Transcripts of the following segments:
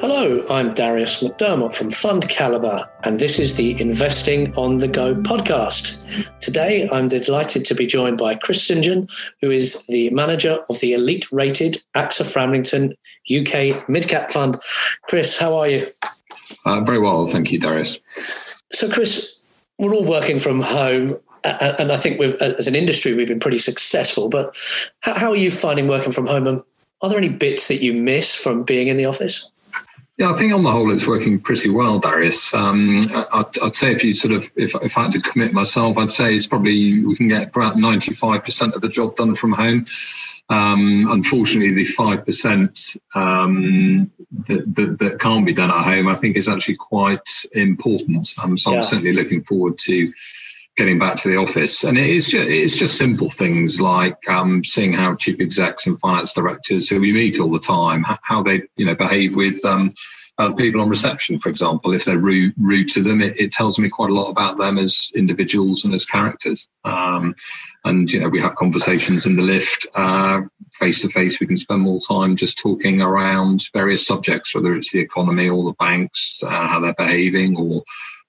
Hello, I'm Darius McDermott from FundCalibre, and this is the Investing on the Go podcast. Today, I'm delighted to be joined by Chris St. John, who is the manager of the elite rated AXA Framlington UK Midcap Fund. Chris, how are you? Uh, very well, thank you, Darius. So, Chris, we're all working from home. And I think as an industry, we've been pretty successful. But how are you finding working from home? And are there any bits that you miss from being in the office? Yeah, I think on the whole it's working pretty well, Darius. Um, I'd, I'd, say if you sort of, if, if I had to commit myself, I'd say it's probably we can get about 95% of the job done from home. Um, unfortunately, the 5% um, that, that, that, can't be done at home, I think is actually quite important. Um, so yeah. I'm certainly looking forward to getting back to the office. And it is just, it's just simple things like um, seeing how chief execs and finance directors who we meet all the time, how they you know behave with um, other people on reception, for example. If they're rude, rude to them, it, it, tells me quite a lot about them as individuals and as characters. Um, and you know we have conversations in the lift face to face. We can spend more time just talking around various subjects, whether it's the economy or the banks, uh, how they're behaving, or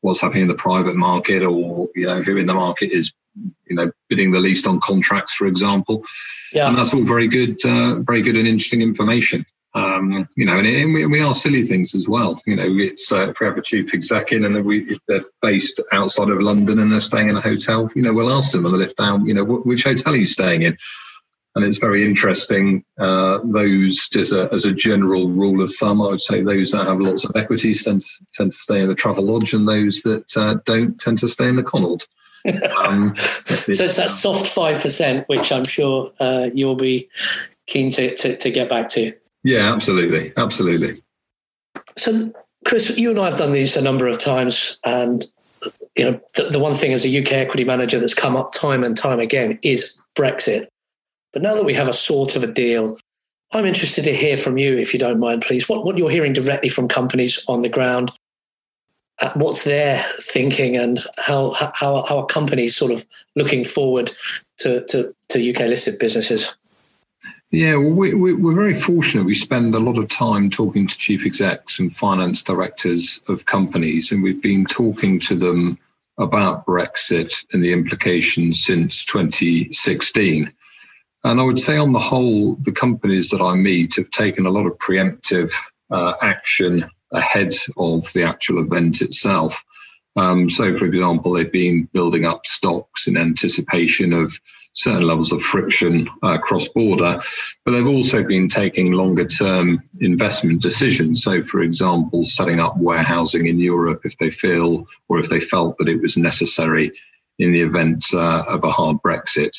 what's happening in the private market or you know who in the market is you know bidding the least on contracts for example yeah. and that's all very good uh, very good and interesting information um, you know, and, it, and we, we, are silly things as well. You know, it's uh, if we have a chief exec in and we, if they're based outside of London and they're staying in a hotel, you know, we'll ask them on the lift down, you know, which hotel are you staying in? And it's very interesting. Uh, those, as a, as a general rule of thumb, I would say those that have lots of equities tend to, tend to stay in the Travelodge, and those that uh, don't tend to stay in the Connaught. Um, so it's that soft five percent, which I'm sure uh, you'll be keen to, to, to get back to. Yeah, absolutely, absolutely. So, Chris, you and I have done these a number of times, and you know the, the one thing as a UK equity manager that's come up time and time again is Brexit. But now that we have a sort of a deal, I'm interested to hear from you, if you don't mind, please, what, what you're hearing directly from companies on the ground, uh, what's their thinking, and how, how, how are companies sort of looking forward to, to, to UK listed businesses? Yeah, well, we, we, we're very fortunate. We spend a lot of time talking to chief execs and finance directors of companies, and we've been talking to them about Brexit and the implications since 2016. And I would say, on the whole, the companies that I meet have taken a lot of preemptive uh, action ahead of the actual event itself. Um, so, for example, they've been building up stocks in anticipation of certain levels of friction uh, cross border, but they've also been taking longer term investment decisions. So, for example, setting up warehousing in Europe if they feel or if they felt that it was necessary in the event uh, of a hard Brexit.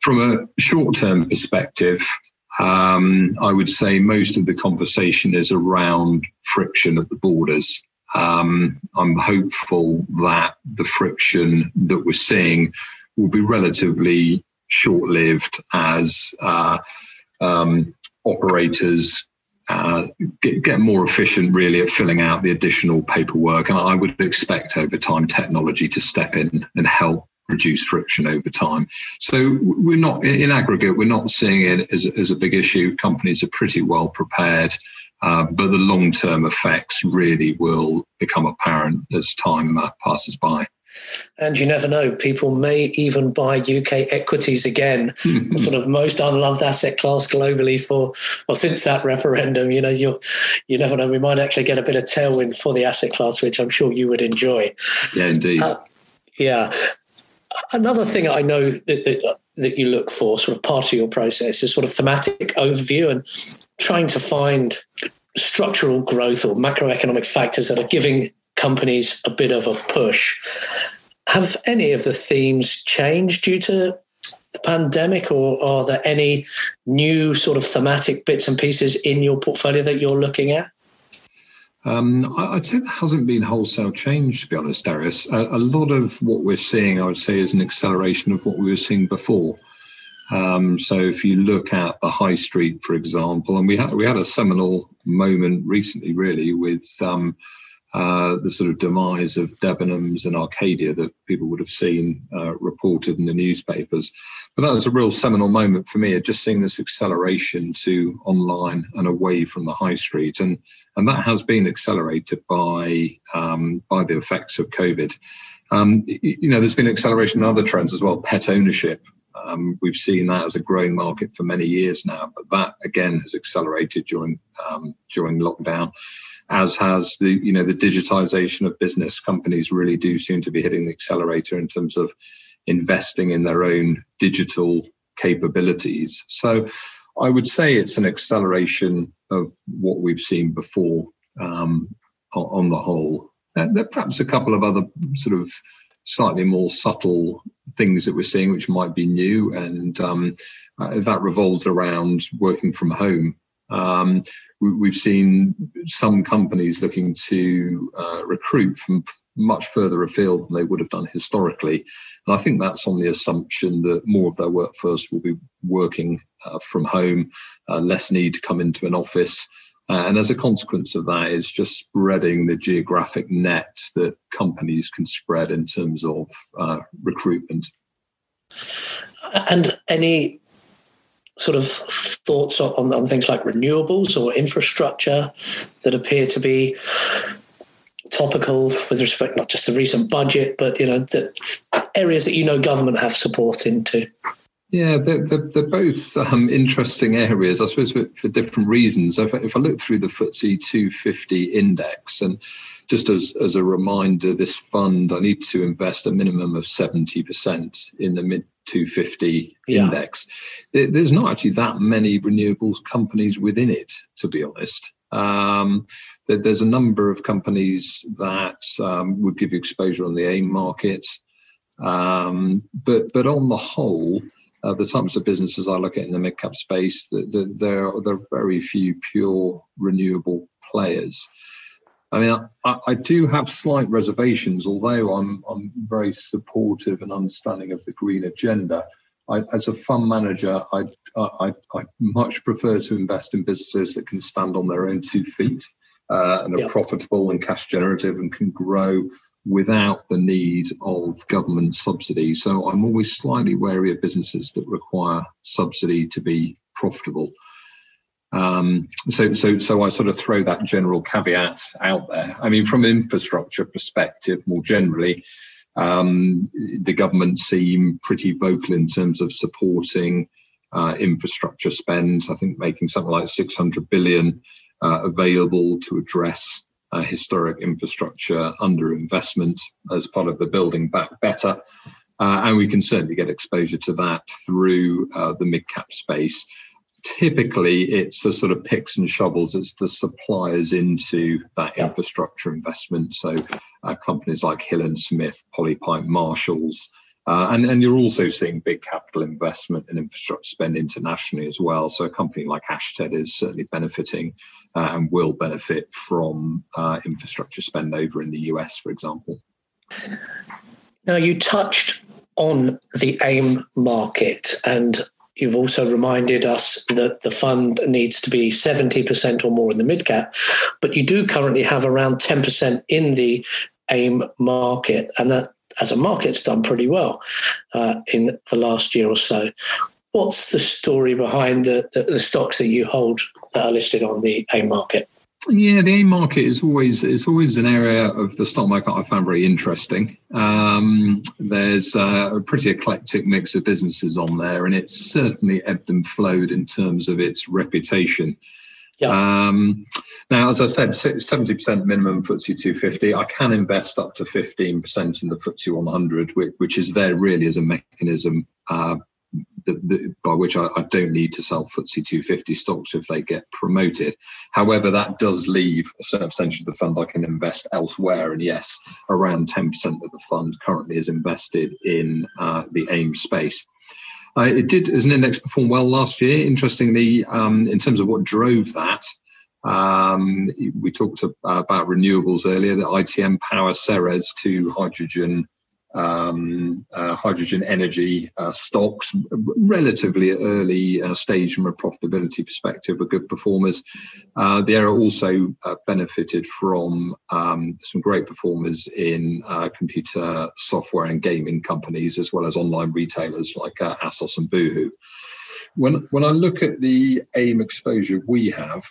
From a short term perspective, um, I would say most of the conversation is around friction at the borders. Um, I'm hopeful that the friction that we're seeing will be relatively short lived as uh, um, operators uh, get, get, more efficient really at filling out the additional paperwork. And I would expect over time technology to step in and help reduce friction over time. So we're not in aggregate, we're not seeing it as, as a big issue. Companies are pretty well prepared. Uh, but the long term effects really will become apparent as time uh, passes by. And you never know, people may even buy UK equities again, sort of most unloved asset class globally for, well, since that referendum, you know, you you never know, we might actually get a bit of tailwind for the asset class, which I'm sure you would enjoy. Yeah, indeed. Uh, yeah. Another thing I know that, that, uh, that you look for, sort of part of your process, is sort of thematic overview and trying to find structural growth or macroeconomic factors that are giving companies a bit of a push. Have any of the themes changed due to the pandemic, or are there any new sort of thematic bits and pieces in your portfolio that you're looking at? Um, I'd say there hasn't been wholesale change, to be honest, Darius. A, a, lot of what we're seeing, I would say, is an acceleration of what we were seeing before. Um, so if you look at the high street, for example, and we had we had a seminal moment recently, really, with um, uh, the sort of demise of Debenhams and Arcadia that people would have seen uh, reported in the newspapers. But that was a real seminal moment for me, just seeing this acceleration to online and away from the high street, and and that has been accelerated by um, by the effects of COVID. Um, you know, there's been acceleration in other trends as well. Pet ownership. Um, we've seen that as a growing market for many years now, but that again has accelerated during um, during lockdown as has the you know the digitization of business. Companies really do seem to be hitting the accelerator in terms of investing in their own digital capabilities. So i would say it's an acceleration of what we've seen before um, on the whole. There are perhaps a couple of other sort of slightly more subtle things that we're seeing which might be new and um, uh, that revolves around working from home um, we, have seen some companies looking to uh, recruit from much further afield than they would have done historically. And I think that's on the assumption that more of their workforce will be working uh, from home, uh, less need to come into an office. Uh, and as a consequence of that, is just spreading the geographic net that companies can spread in terms of uh, recruitment. And any sort of thoughts on, on things like renewables or infrastructure that appear to be topical with respect not just the recent budget, but you know the areas that you know government have support into. Yeah, they're, they're, they're both um, interesting areas, I suppose, for, for different reasons. If I, if I look through the FTSE 250 index, and just as, as a reminder, this fund, I need to invest a minimum of 70% in the mid 250 yeah. index. There's not actually that many renewables companies within it, to be honest. Um, there's a number of companies that um, would give you exposure on the AIM market. Um, but, but on the whole, uh, the types of businesses I look at in the mid cap space, the, the, there, there are very few pure renewable players. I mean, I, I, do have slight reservations, although I'm I'm very supportive and understanding of the green agenda. I, as a fund manager, I, I I much prefer to invest in businesses that can stand on their own two feet uh, and are yep. profitable and cash generative and can grow without the need of government subsidy. So I'm always slightly wary of businesses that require subsidy to be profitable. Um, so, so, so I sort of throw that general caveat out there. I mean, from an infrastructure perspective, more generally, um, the government seem pretty vocal in terms of supporting uh, infrastructure spend. I think making something like 600 billion uh, available to address uh, historic infrastructure underinvestment as part of the Building Back Better. Uh, and we can certainly get exposure to that through uh, the mid cap space typically it's the sort of picks and shovels it's the suppliers into that yeah. infrastructure investment. So uh, companies like hill and smith polypipe marshalls uh, and, and you're also seeing big capital investment and infrastructure spend internationally as well. So a company like Ashtead is certainly benefiting uh, and will benefit from uh, infrastructure spend over in the us for example. Now you touched on the aim market and You've also reminded us that the fund needs to be 70% or more in the mid cap, but you do currently have around 10% in the AIM market, and that as a market's done pretty well uh, in the last year or so. What's the story behind the, the, the stocks that you hold that are listed on the AIM market? Yeah, the AIM market is always it's always an area of the stock market I found very interesting. Um, there's uh, a pretty eclectic mix of businesses on there, and it's certainly ebbed and flowed in terms of its reputation. Yeah. Um, now, as I said, 70% minimum FTSE 250. I can invest up to 15% in the FTSE 100, which, which is there really as a mechanism uh, the, the, by which I, I, don't need to sell FTSE 250 stocks if they get promoted. However, that does leave a certain percentage of the fund I can invest elsewhere. And yes, around 10% of the fund currently is invested in uh, the AIM space. Uh, it did, as an index, perform well last year. Interestingly, um, in terms of what drove that, um, we talked about renewables earlier. The ITM Power Ceres to hydrogen um, uh, hydrogen energy uh, stocks, relatively early uh, stage from a profitability perspective, were good performers. Uh, the area also uh, benefited from um, some great performers in uh, computer software and gaming companies, as well as online retailers like Asos and Boohoo. When when I look at the AIM exposure we have,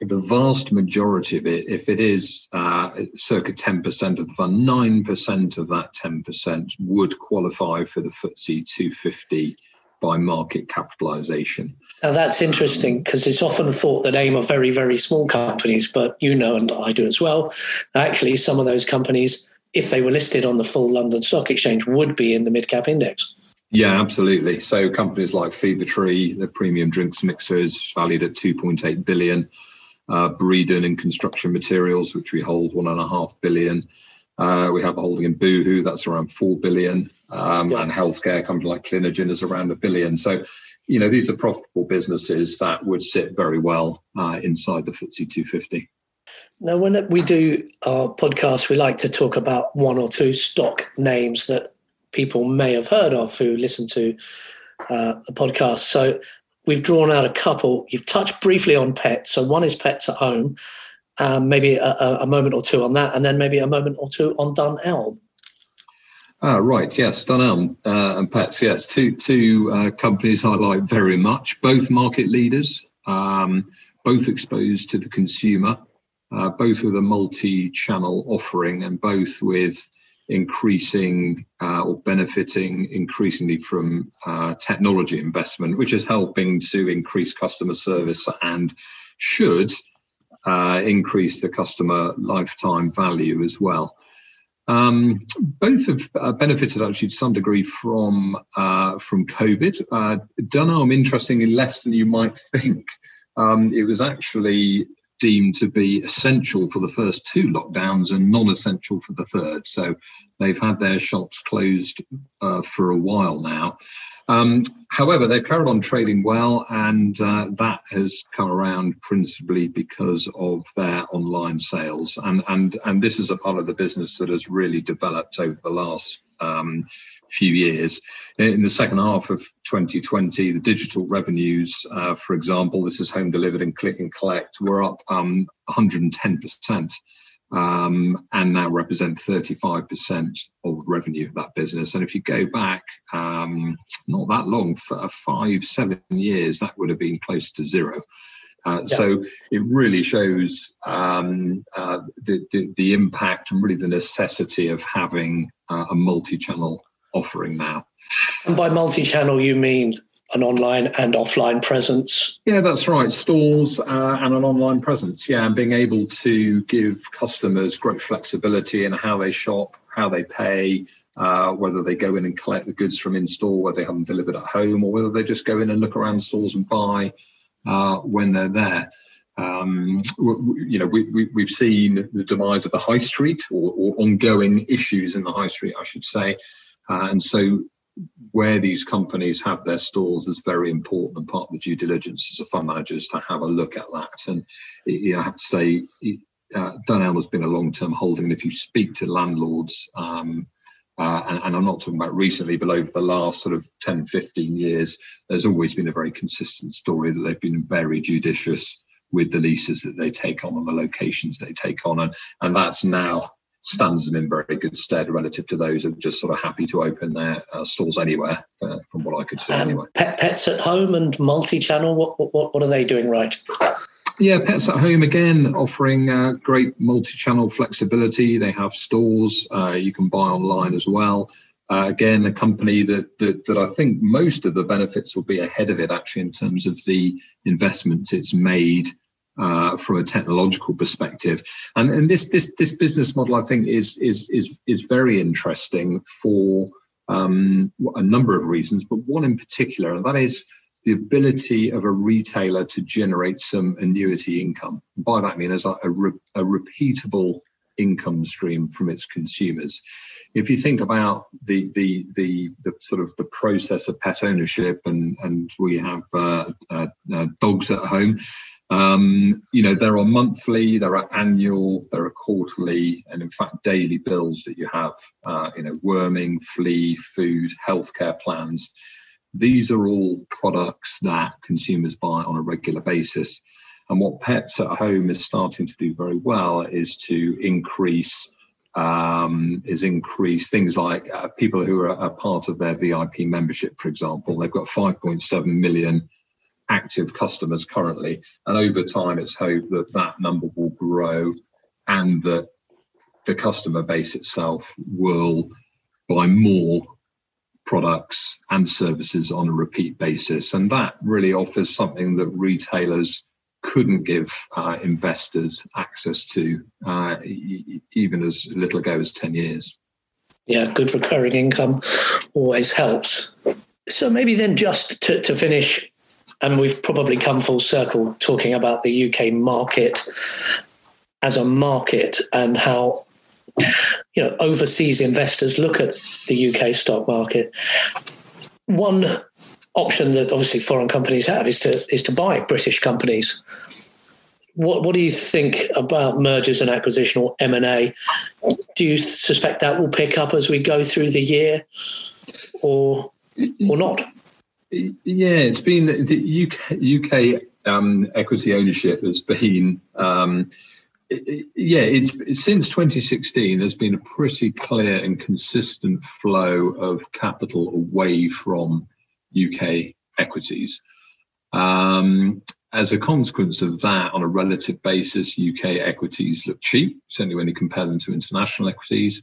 the vast majority of it, if it is uh, circa 10% of the fund, 9% of that 10% would qualify for the FTSE 250 by market capitalization. Now that's interesting because it's often thought that AIM are very, very small companies, but you know, and I do as well, actually, some of those companies, if they were listed on the full London Stock Exchange, would be in the mid cap index. Yeah, absolutely. So companies like Fever-Tree, the premium drinks mixers valued at 2.8 billion uh, Breedon in construction materials, which we hold one and a half billion. Uh, we have a holding in Boohoo, that's around four billion, um, and healthcare company like Clinigen is around a billion. So, you know, these are profitable businesses that would sit very well uh, inside the FTSE 250. Now, when we do our podcast, we like to talk about one or two stock names that people may have heard of who listen to uh, the podcast. So, we've drawn out a couple. You've touched briefly on pets. So one is pets at home, um, maybe a, a, moment or two on that, and then maybe a moment or two on Dunelm. Ah, right. Yes, Dunelm uh, and Pets. Yes, two two uh, companies I like very much. Both market leaders, um, both exposed to the consumer, uh, both with a multi-channel offering, and both with increasing uh, or benefiting increasingly from uh, technology investment, which is helping to increase customer service and should uh, increase the customer lifetime value as well. Um, both have uh, benefited actually to some degree from uh, from COVID. Uh, interestingly, less than you might think. Um, it was actually deemed to be essential for the first two lockdowns and non-essential for the third. So they've had their shops closed uh, for a while now. Um, however, they've carried on trading well, and uh, that has come around principally because of their online sales. And and and this is a part of the business that has really developed over the last um, few years. In the second half of 2020, the digital revenues, uh, for example, this is home delivered and click and collect, were up um, 110%. Um, and now represent 35% of revenue of that business. And if you go back um, not that long, for five, seven years, that would have been close to zero. Uh, yeah. So it really shows um, uh, the, the, the impact and really the necessity of having uh, a multi-channel offering now. And by multi channel, you mean an online and offline presence? Yeah, that's right. Stores uh, and an online presence. Yeah, and being able to give customers great flexibility in how they shop, how they pay, uh, whether they go in and collect the goods from in store, whether they have them delivered at home, or whether they just go in and look around stores and buy when they're there. Um, you know, we, we, we've seen the demise of the high street or, or ongoing issues in the high street, I should say. Uh, and so where these companies have their stores is very important and part of the due diligence as a fund manager is to have a look at that. And you know, I have to say, uh, Dunelm has been a long-term holding. And if you speak to landlords, um, uh, and, and, I'm not talking about recently, but over the last sort of 10, 15 years, there's always been a very consistent story that they've been very judicious with the leases that they take on and the locations they take on. And, and that's now stands them in very good stead relative to those who are just sort of happy to open their uh, stores anywhere, uh, from what I could see um, anyway. Pet, pets at home and multi-channel. What, what what are they doing right? Yeah, Pets at Home again offering uh, great multi-channel flexibility. They have stores uh, you can buy online as well. Uh, again, a company that, that that I think most of the benefits will be ahead of it actually in terms of the investments it's made uh, from a technological perspective. And, and this, this, this business model, I think, is, is, is, is very interesting for um, a number of reasons, but one in particular, and that is the ability of a retailer to generate some annuity income. By that I mean as a, a, re, a repeatable income stream from its consumers. If you think about the the the, the sort of the process of pet ownership, and and we have uh, uh, uh, dogs at home, Um, you know, there are monthly, there are annual, there are quarterly, and in fact daily bills that you have. Uh, you know, worming, flea, food, healthcare plans. These are all products that consumers buy on a regular basis. And what Pets at Home is starting to do very well is to increase um, is increase things like uh, people who are a part of their VIP membership, for example. They've got 5.7 million active customers currently, and over time, it's hoped that that number will grow and that the customer base itself will buy more products and services on a repeat basis. And that really offers something that retailers couldn't give uh, investors access to uh, even as little ago as 10 years. Yeah, good recurring income always helps. So maybe then just to, to finish, and we've probably come full circle talking about the UK market as a market and how you know overseas investors look at the UK stock market. One option that obviously foreign companies have is to is to buy British companies. What what do you think about mergers and acquisition or M and A? Do you suspect that will pick up as we go through the year, or or not? Yeah, it's been the UK UK um, equity ownership has been. Um, yeah, it's since 2016. There's been a pretty clear and consistent flow of capital away from UK equities. Um, as a consequence of that, on a relative basis, UK equities look cheap, certainly when you compare them to international equities.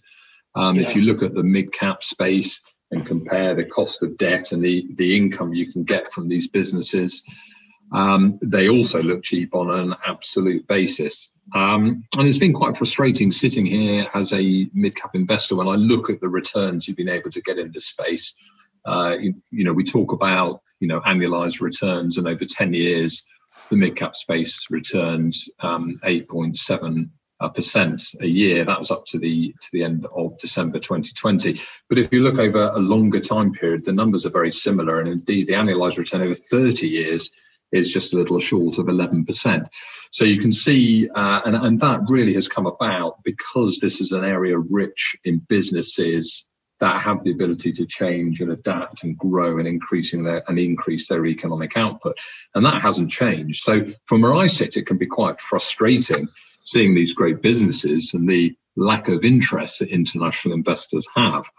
Um, yeah. If you look at the mid cap space and compare the cost of debt and the, the income you can get from these businesses, um, they also look cheap on an absolute basis. Um, and it's been quite frustrating sitting here as a mid cap investor when I look at the returns you've been able to get in this space uh, you, you, know, we talk about you know annualized returns, and over ten years, the mid cap space returned um, eight point seven uh, percent a year. That was up to the to the end of December 2020. But if you look over a longer time period, the numbers are very similar, and indeed, the annualized return over 30 years is just a little short of 11%. So you can see, uh, and, and that really has come about because this is an area rich in businesses that have the ability to change and adapt and grow and increasing their and increase their economic output. And that hasn't changed. So from where I sit, it can be quite frustrating seeing these great businesses and the lack of interest that international investors have.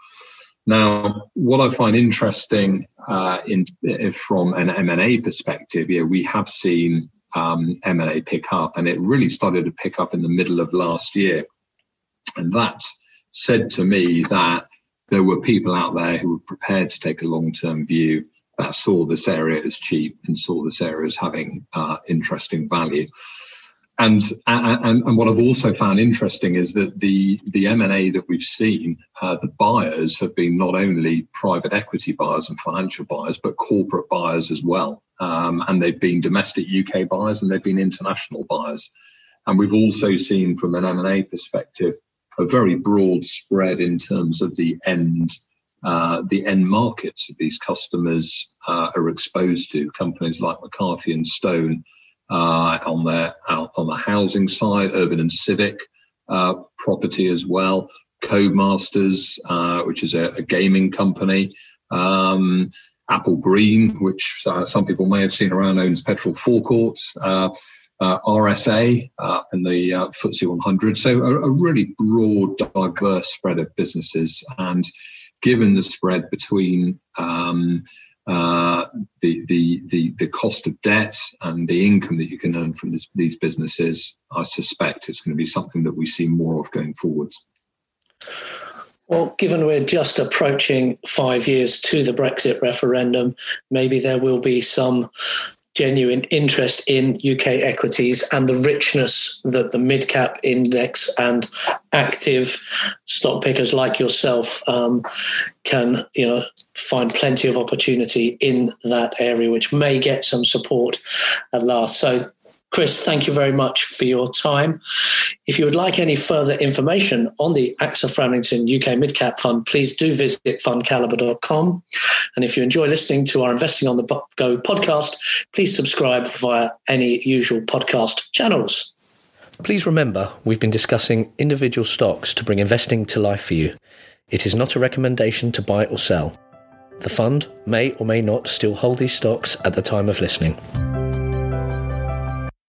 Now, what I find interesting uh, in from an M&A perspective, yeah, we have seen um, M&A pick up, and it really started to pick up in the middle of last year, and that said to me that there were people out there who were prepared to take a long term view that saw this area as cheap and saw this area as having uh, interesting value. And, and and what I've also found interesting is that the the M and A that we've seen, uh, the buyers have been not only private equity buyers and financial buyers, but corporate buyers as well. Um, and they've been domestic UK buyers and they've been international buyers. And we've also seen from an M and A perspective a very broad spread in terms of the end uh, the end markets that these customers uh, are exposed to. Companies like McCarthy and Stone uh, on their on the housing side, urban and civic uh, property as well. Codemasters, uh, which is a, a gaming company. Um, Applegreen, which uh, some people may have seen around, owns petrol forecourts uh, RSA uh, and the uh, FTSE 100. So a, a, really broad, diverse spread of businesses. And given the spread between um, uh, the, the, the, the cost of debt and the income that you can earn from this, these businesses, I suspect it's going to be something that we see more of going forwards. Well, given we're just approaching five years to the Brexit referendum, maybe there will be some genuine interest in UK equities and the richness that the mid cap index and active stock pickers like yourself um, can, you know, find plenty of opportunity in that area, which may get some support at last. So, Chris, thank you very much for your time. If you would like any further information on the AXA Framlington UK Midcap Fund, please do visit fundcalibre.com. And if you enjoy listening to our Investing on the Go podcast, please subscribe via any usual podcast channels. Please remember, we've been discussing individual stocks to bring investing to life for you. It is not a recommendation to buy or sell. The fund may or may not still hold these stocks at the time of listening.